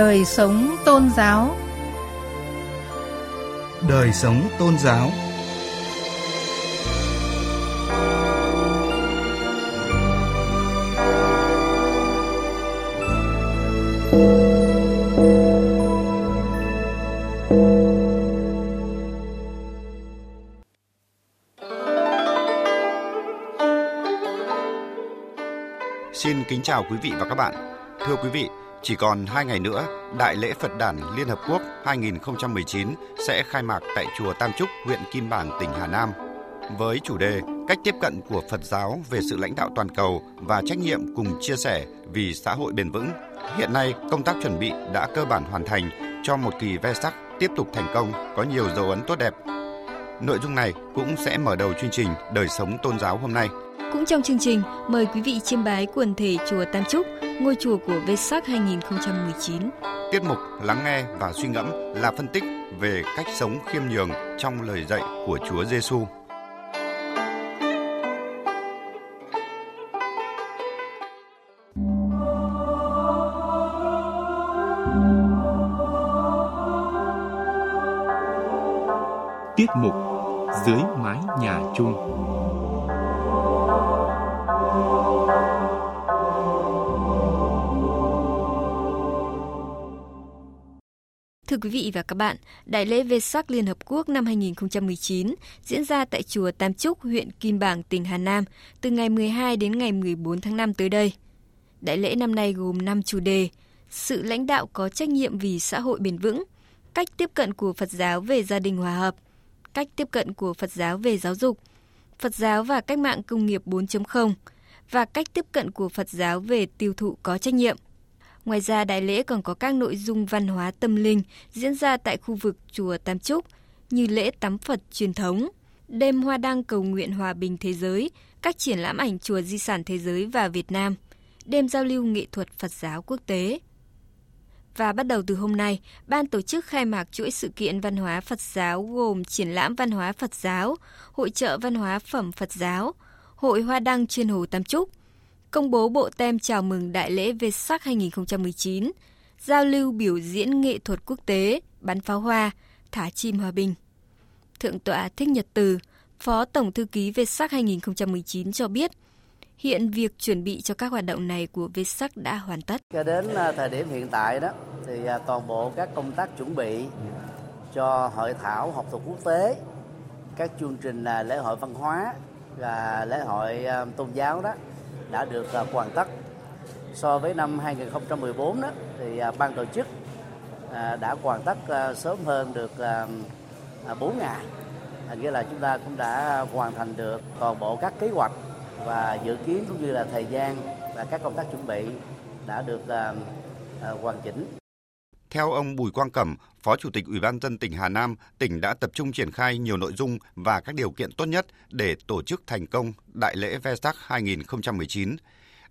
Đời sống tôn giáo Đời sống tôn giáo Xin kính chào quý vị và các bạn. Thưa quý vị, chỉ còn 2 ngày nữa, Đại lễ Phật đản Liên Hợp Quốc 2019 sẽ khai mạc tại Chùa Tam Trúc, huyện Kim Bảng, tỉnh Hà Nam. Với chủ đề Cách tiếp cận của Phật giáo về sự lãnh đạo toàn cầu và trách nhiệm cùng chia sẻ vì xã hội bền vững, hiện nay công tác chuẩn bị đã cơ bản hoàn thành cho một kỳ ve sắc tiếp tục thành công có nhiều dấu ấn tốt đẹp. Nội dung này cũng sẽ mở đầu chương trình Đời sống tôn giáo hôm nay. Cũng trong chương trình, mời quý vị chiêm bái quần thể chùa Tam Trúc, ngôi chùa của Vesak 2019. Tiết mục lắng nghe và suy ngẫm là phân tích về cách sống khiêm nhường trong lời dạy của Chúa Giêsu. Tiết mục Dưới mái nhà chung Thưa quý vị và các bạn, Đại lễ Vesak Liên Hợp Quốc năm 2019 diễn ra tại chùa Tam Trúc, huyện Kim Bảng, tỉnh Hà Nam từ ngày 12 đến ngày 14 tháng 5 tới đây. Đại lễ năm nay gồm 5 chủ đề: sự lãnh đạo có trách nhiệm vì xã hội bền vững, cách tiếp cận của Phật giáo về gia đình hòa hợp, cách tiếp cận của Phật giáo về giáo dục, Phật giáo và cách mạng công nghiệp 4.0 và cách tiếp cận của Phật giáo về tiêu thụ có trách nhiệm. Ngoài ra, đại lễ còn có các nội dung văn hóa tâm linh diễn ra tại khu vực chùa Tam Trúc như lễ tắm Phật truyền thống, đêm hoa đăng cầu nguyện hòa bình thế giới, các triển lãm ảnh chùa di sản thế giới và Việt Nam, đêm giao lưu nghệ thuật Phật giáo quốc tế. Và bắt đầu từ hôm nay, ban tổ chức khai mạc chuỗi sự kiện văn hóa Phật giáo gồm triển lãm văn hóa Phật giáo, hội trợ văn hóa phẩm Phật giáo, hội hoa đăng trên hồ Tam Trúc, công bố bộ tem chào mừng Đại lễ Vesak 2019, giao lưu biểu diễn nghệ thuật quốc tế, bắn pháo hoa, thả chim hòa bình. Thượng tọa Thích Nhật Từ, Phó Tổng Thư ký Vesak 2019 cho biết, hiện việc chuẩn bị cho các hoạt động này của Vesak đã hoàn tất. Cho đến à, thời điểm hiện tại đó, thì à, toàn bộ các công tác chuẩn bị cho hội thảo học thuật quốc tế, các chương trình à, lễ hội văn hóa và lễ hội tôn giáo đó đã được à, hoàn tất. So với năm 2014 đó, thì à, ban tổ chức à, đã hoàn tất sớm hơn được 4 ngày nghĩa là chúng ta cũng đã hoàn thành được toàn bộ các kế hoạch và dự kiến cũng như là thời gian và các công tác chuẩn bị đã được hoàn chỉnh theo ông Bùi Quang Cẩm, Phó Chủ tịch Ủy ban dân tỉnh Hà Nam, tỉnh đã tập trung triển khai nhiều nội dung và các điều kiện tốt nhất để tổ chức thành công Đại lễ Vesak 2019.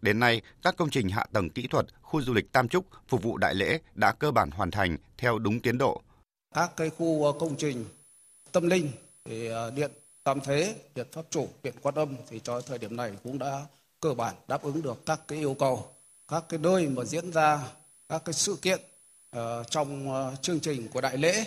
Đến nay, các công trình hạ tầng kỹ thuật, khu du lịch Tam Trúc phục vụ đại lễ đã cơ bản hoàn thành theo đúng tiến độ. Các cái khu ờ, công trình tâm linh thì ờ, điện Tam Thế, điện Pháp Chủ, điện Quan Âm thì cho thời điểm này cũng đã cơ bản đáp ứng được các cái yêu cầu, các cái nơi mà diễn ra các cái sự kiện Ờ, trong ờ, chương trình của đại lễ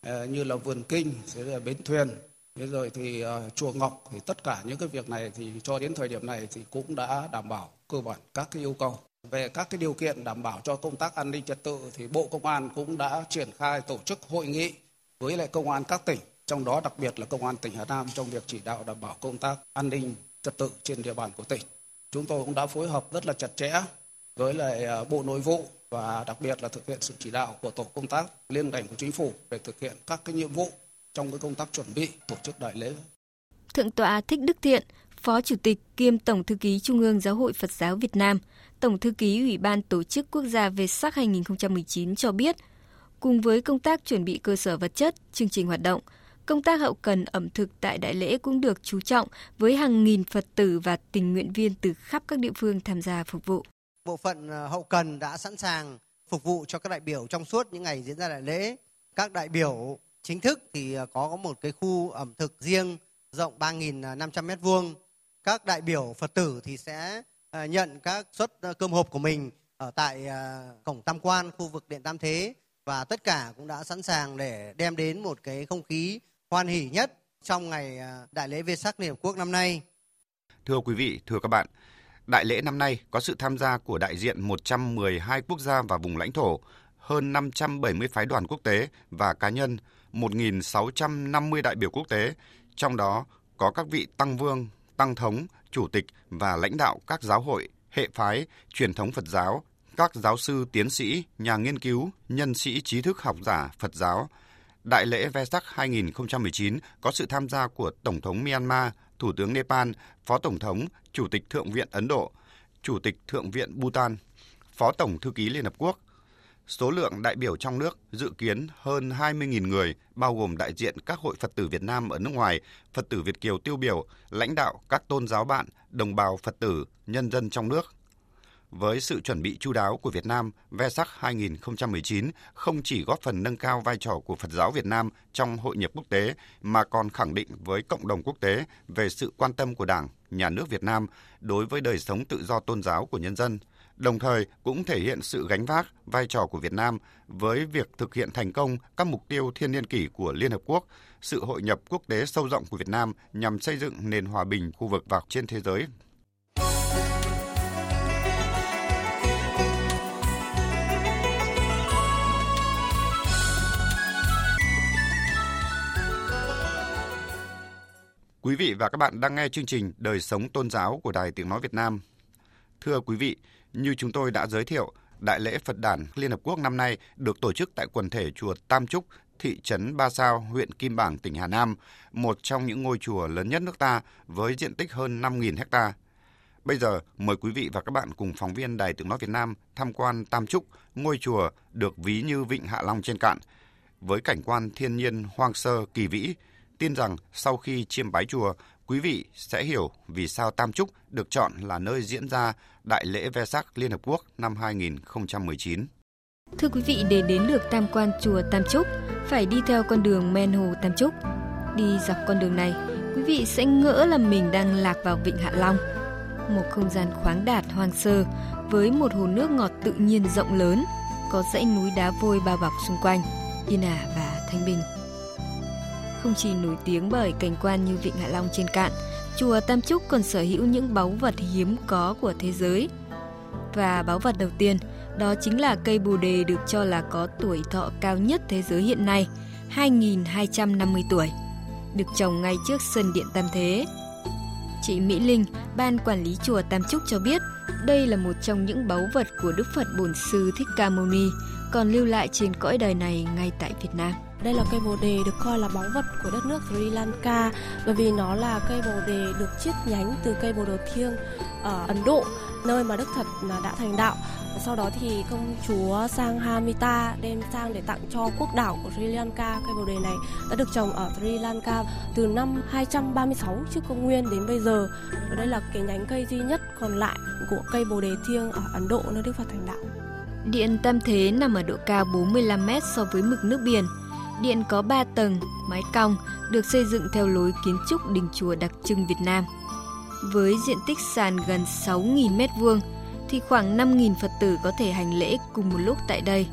ờ, như là vườn kinh, thế là bến thuyền, thế rồi thì chùa Ngọc thì tất cả những cái việc này thì cho đến thời điểm này thì cũng đã đảm bảo cơ bản các cái yêu cầu về các cái điều kiện đảm bảo cho công tác an ninh trật tự thì Bộ Công an cũng đã triển khai tổ chức hội nghị với lại công an các tỉnh, trong đó đặc biệt là công an tỉnh Hà Nam trong việc chỉ đạo đảm bảo công tác an ninh trật tự trên địa bàn của tỉnh. Chúng tôi cũng đã phối hợp rất là chặt chẽ với lại à, Bộ Nội vụ và đặc biệt là thực hiện sự chỉ đạo của tổ công tác liên ngành của chính phủ để thực hiện các cái nhiệm vụ trong cái công tác chuẩn bị tổ chức đại lễ. Thượng tọa Thích Đức Thiện, Phó Chủ tịch kiêm Tổng thư ký Trung ương Giáo hội Phật giáo Việt Nam, Tổng thư ký Ủy ban Tổ chức Quốc gia về sắc 2019 cho biết, cùng với công tác chuẩn bị cơ sở vật chất, chương trình hoạt động, công tác hậu cần ẩm thực tại đại lễ cũng được chú trọng với hàng nghìn Phật tử và tình nguyện viên từ khắp các địa phương tham gia phục vụ. Bộ phận ờ, hậu cần đã sẵn sàng phục vụ cho các đại biểu trong suốt những ngày diễn ra đại lễ. Các đại biểu chính thức thì ờ, có một cái khu ẩm thực riêng rộng 3.500 mét vuông. Các đại biểu Phật tử thì sẽ ờ, nhận các suất cơm hộp của mình ở tại cổng Tam Quan, khu vực Điện Tam Thế và tất cả cũng đã sẵn sàng để đem đến một cái không khí hoan hỷ nhất trong ngày Đại lễ Vê sắc Liên Hợp Quốc năm nay. Thưa quý vị, thưa các bạn, Đại lễ năm nay có sự tham gia của đại diện 112 quốc gia và vùng lãnh thổ, hơn 570 phái đoàn quốc tế và cá nhân, 1.650 đại biểu quốc tế, trong đó có các vị tăng vương, tăng thống, chủ tịch và lãnh đạo các giáo hội, hệ phái, truyền thống Phật giáo, các giáo sư, tiến sĩ, nhà nghiên cứu, nhân sĩ trí thức học giả Phật giáo. Đại lễ Vesak 2019 có sự tham gia của Tổng thống Myanmar, Thủ tướng Nepal, Phó Tổng thống, Chủ tịch Thượng viện Ấn Độ, Chủ tịch Thượng viện Bhutan, Phó Tổng Thư ký Liên Hợp Quốc. Số lượng đại biểu trong nước dự kiến hơn 20.000 người, bao gồm đại diện các hội Phật tử Việt Nam ở nước ngoài, Phật tử Việt Kiều tiêu biểu, lãnh đạo các tôn giáo bạn, đồng bào Phật tử, nhân dân trong nước. Với sự chuẩn bị chu đáo của Việt Nam, Vesak 2019 không chỉ góp phần nâng cao vai trò của Phật giáo Việt Nam trong hội nhập quốc tế mà còn khẳng định với cộng đồng quốc tế về sự quan tâm của Đảng, Nhà nước Việt Nam đối với đời sống tự do tôn giáo của nhân dân, đồng thời cũng thể hiện sự gánh vác vai trò của Việt Nam với việc thực hiện thành công các mục tiêu thiên niên kỷ của Liên Hợp Quốc, sự hội nhập quốc tế sâu rộng của Việt Nam nhằm xây dựng nền hòa bình khu vực và trên thế giới Quý vị và các bạn đang nghe chương trình Đời sống tôn giáo của Đài Tiếng Nói Việt Nam. Thưa quý vị, như chúng tôi đã giới thiệu, Đại lễ Phật đản Liên Hợp Quốc năm nay được tổ chức tại quần thể chùa Tam Trúc, thị trấn Ba Sao, huyện Kim Bảng, tỉnh Hà Nam, một trong những ngôi chùa lớn nhất nước ta với diện tích hơn 5.000 hecta. Bây giờ, mời quý vị và các bạn cùng phóng viên Đài Tiếng Nói Việt Nam tham quan Tam Trúc, ngôi chùa được ví như Vịnh Hạ Long trên cạn, với cảnh quan thiên nhiên hoang sơ kỳ vĩ, Tin rằng sau khi chiêm bái chùa, quý vị sẽ hiểu vì sao Tam Trúc được chọn là nơi diễn ra Đại lễ Vesak Liên Hợp Quốc năm 2019. Thưa quý vị, để đến được tam quan chùa Tam Trúc, phải đi theo con đường men hồ Tam Trúc. Đi dọc con đường này, quý vị sẽ ngỡ là mình đang lạc vào Vịnh Hạ Long. Một không gian khoáng đạt hoang sơ với một hồ nước ngọt tự nhiên rộng lớn, có dãy núi đá vôi bao bọc xung quanh, yên ả và thanh bình không chỉ nổi tiếng bởi cảnh quan như Vịnh Hạ Long trên cạn, chùa Tam Trúc còn sở hữu những báu vật hiếm có của thế giới. Và báu vật đầu tiên, đó chính là cây bồ đề được cho là có tuổi thọ cao nhất thế giới hiện nay, 2.250 tuổi, được trồng ngay trước sân điện Tam Thế. Chị Mỹ Linh, ban quản lý chùa Tam Trúc cho biết, đây là một trong những báu vật của Đức Phật Bổn Sư Thích Ca Mâu Ni, còn lưu lại trên cõi đời này ngay tại Việt Nam. Đây là cây bồ đề được coi là báu vật của đất nước Sri Lanka bởi vì nó là cây bồ đề được chiết nhánh từ cây bồ đề thiêng ở Ấn Độ, nơi mà Đức Thật đã thành đạo. Sau đó thì công chúa Sang Hamita đem sang để tặng cho quốc đảo của Sri Lanka. Cây bồ đề này đã được trồng ở Sri Lanka từ năm 236 trước công nguyên đến bây giờ. Và đây là cái nhánh cây duy nhất còn lại của cây bồ đề thiêng ở Ấn Độ nơi Đức Phật thành đạo. Điện Tam Thế nằm ở độ cao 45 m so với mực nước biển. Điện có 3 tầng, mái cong, được xây dựng theo lối kiến trúc đình chùa đặc trưng Việt Nam. Với diện tích sàn gần 6.000 m2 thì khoảng 5.000 Phật tử có thể hành lễ cùng một lúc tại đây.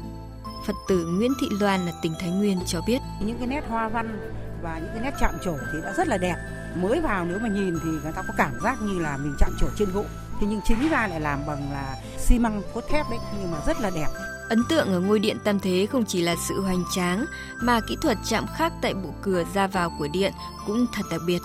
Phật tử Nguyễn Thị Loan ở tỉnh Thái Nguyên cho biết. Những cái nét hoa văn và những cái nét chạm trổ thì đã rất là đẹp. Mới vào nếu mà nhìn thì người ta có cảm giác như là mình chạm trổ trên gỗ. Thế nhưng chính ra lại làm bằng là xi măng cốt thép đấy nhưng mà rất là đẹp. Ấn tượng ở ngôi điện Tam Thế không chỉ là sự hoành tráng, mà kỹ thuật chạm khắc tại bộ cửa ra vào của điện cũng thật đặc biệt.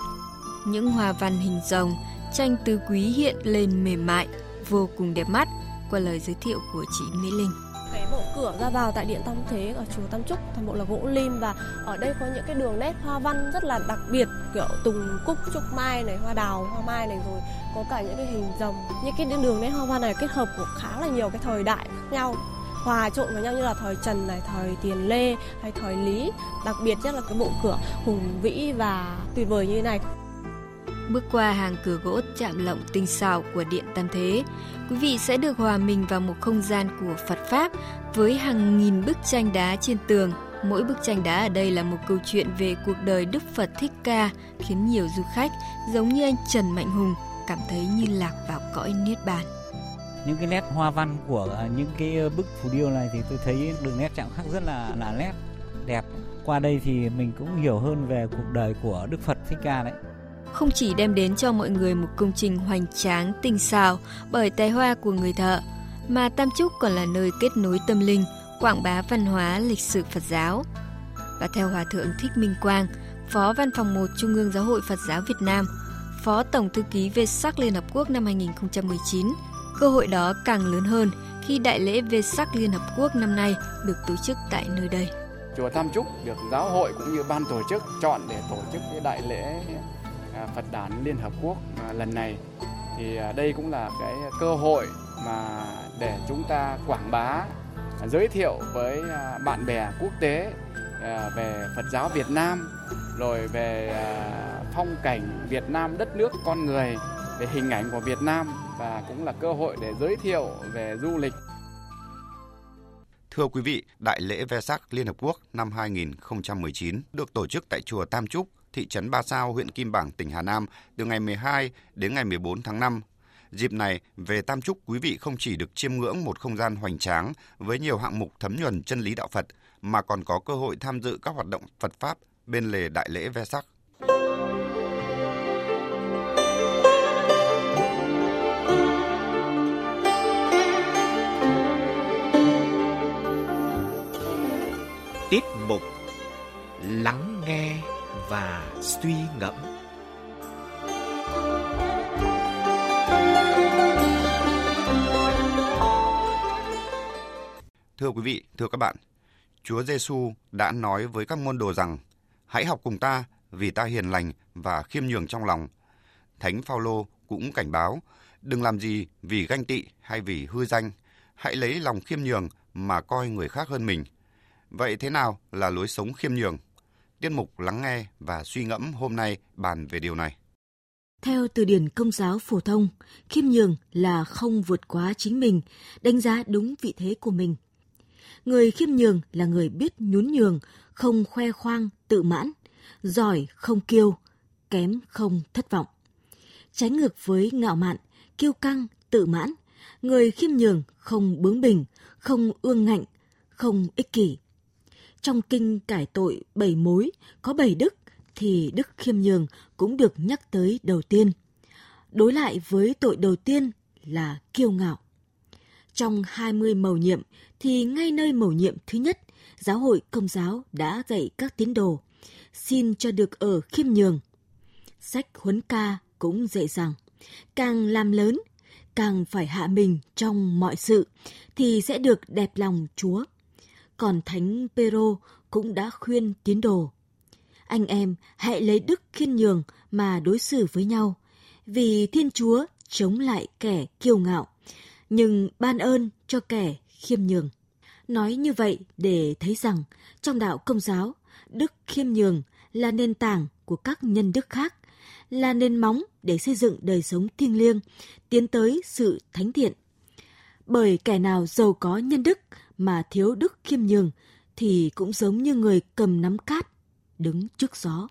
Những hoa văn hình rồng, tranh tứ quý hiện lên mềm mại, vô cùng đẹp mắt qua lời giới thiệu của chị Mỹ Linh. Cái bộ cửa ra vào tại điện Tam Thế ở chùa Tam Trúc toàn bộ là gỗ lim và ở đây có những cái đường nét hoa văn rất là đặc biệt kiểu tùng cúc trúc mai này hoa đào hoa mai này rồi có cả những cái hình rồng. Những cái đường nét hoa văn này kết hợp của khá là nhiều cái thời đại khác nhau hòa trộn với nhau như là thời Trần này, thời Tiền Lê hay thời Lý. Đặc biệt nhất là cái bộ cửa hùng vĩ và tuyệt vời như thế này. Bước qua hàng cửa gỗ chạm lộng tinh xảo của Điện Tam Thế, quý vị sẽ được hòa mình vào một không gian của Phật Pháp với hàng nghìn bức tranh đá trên tường. Mỗi bức tranh đá ở đây là một câu chuyện về cuộc đời Đức Phật Thích Ca, khiến nhiều du khách, giống như anh Trần Mạnh Hùng, cảm thấy như lạc vào cõi Niết Bàn những cái nét hoa văn của à, những cái bức phù điêu này thì tôi thấy đường nét chạm khắc rất là là nét đẹp qua đây thì mình cũng hiểu hơn về cuộc đời của Đức Phật Thích Ca đấy không chỉ đem đến cho mọi người một công trình hoành tráng tinh xảo bởi tài hoa của người thợ, mà Tam Trúc còn là nơi kết nối tâm linh, quảng bá văn hóa lịch sử Phật giáo. Và theo Hòa Thượng Thích Minh Quang, Phó Văn phòng 1 Trung ương Giáo hội Phật giáo Việt Nam, Phó Tổng Thư ký Về sắc Liên Hợp Quốc năm 2019, cơ hội đó càng lớn hơn khi Đại lễ Vê sắc Liên Hợp Quốc năm nay được tổ chức tại nơi đây. Chùa Tam Trúc được giáo hội cũng như ban tổ chức chọn để tổ chức cái đại lễ à, Phật đản Liên Hợp Quốc à, lần này thì à, đây cũng là cái cơ hội mà để chúng ta quảng bá giới thiệu với bạn bè quốc tế về Phật giáo Việt Nam, rồi về phong cảnh Việt Nam, đất nước, con người, về hình ảnh của Việt Nam và cũng là cơ hội để giới thiệu về du lịch Thưa quý vị, Đại lễ Vesak Liên Hợp Quốc năm 2019 được tổ chức tại Chùa Tam Trúc, thị trấn Ba Sao, huyện Kim Bảng, tỉnh Hà Nam từ ngày 12 đến ngày 14 tháng 5. Dịp này, về Tam Trúc, quý vị không chỉ được chiêm ngưỡng một không gian hoành tráng với nhiều hạng mục thấm nhuần chân lý đạo Phật, mà còn có cơ hội tham dự các hoạt động Phật Pháp bên lề Đại lễ Vesak. Tiết mục Lắng nghe và suy ngẫm Thưa quý vị, thưa các bạn, Chúa Giêsu đã nói với các môn đồ rằng: Hãy học cùng ta, vì ta hiền lành và khiêm nhường trong lòng. Thánh Phaolô cũng cảnh báo: Đừng làm gì vì ganh tị hay vì hư danh, hãy lấy lòng khiêm nhường mà coi người khác hơn mình. Vậy thế nào là lối sống khiêm nhường? Tiết mục lắng nghe và suy ngẫm hôm nay bàn về điều này. Theo từ điển công giáo phổ thông, khiêm nhường là không vượt quá chính mình, đánh giá đúng vị thế của mình. Người khiêm nhường là người biết nhún nhường, không khoe khoang, tự mãn, giỏi không kiêu, kém không thất vọng. Trái ngược với ngạo mạn, kiêu căng, tự mãn, người khiêm nhường không bướng bỉnh, không ương ngạnh, không ích kỷ. Trong kinh cải tội bảy mối có bảy đức thì đức khiêm nhường cũng được nhắc tới đầu tiên. Đối lại với tội đầu tiên là kiêu ngạo. Trong 20 mầu nhiệm thì ngay nơi mầu nhiệm thứ nhất, giáo hội công giáo đã dạy các tín đồ xin cho được ở khiêm nhường. Sách huấn ca cũng dạy rằng càng làm lớn, càng phải hạ mình trong mọi sự thì sẽ được đẹp lòng Chúa còn Thánh Pero cũng đã khuyên tín đồ. Anh em hãy lấy đức khiên nhường mà đối xử với nhau, vì Thiên Chúa chống lại kẻ kiêu ngạo, nhưng ban ơn cho kẻ khiêm nhường. Nói như vậy để thấy rằng trong đạo công giáo, đức khiêm nhường là nền tảng của các nhân đức khác, là nền móng để xây dựng đời sống thiêng liêng, tiến tới sự thánh thiện. Bởi kẻ nào giàu có nhân đức mà thiếu đức khiêm nhường thì cũng giống như người cầm nắm cát đứng trước gió.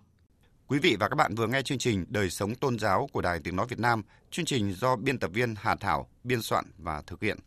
Quý vị và các bạn vừa nghe chương trình Đời sống tôn giáo của Đài Tiếng Nói Việt Nam, chương trình do biên tập viên Hà Thảo biên soạn và thực hiện.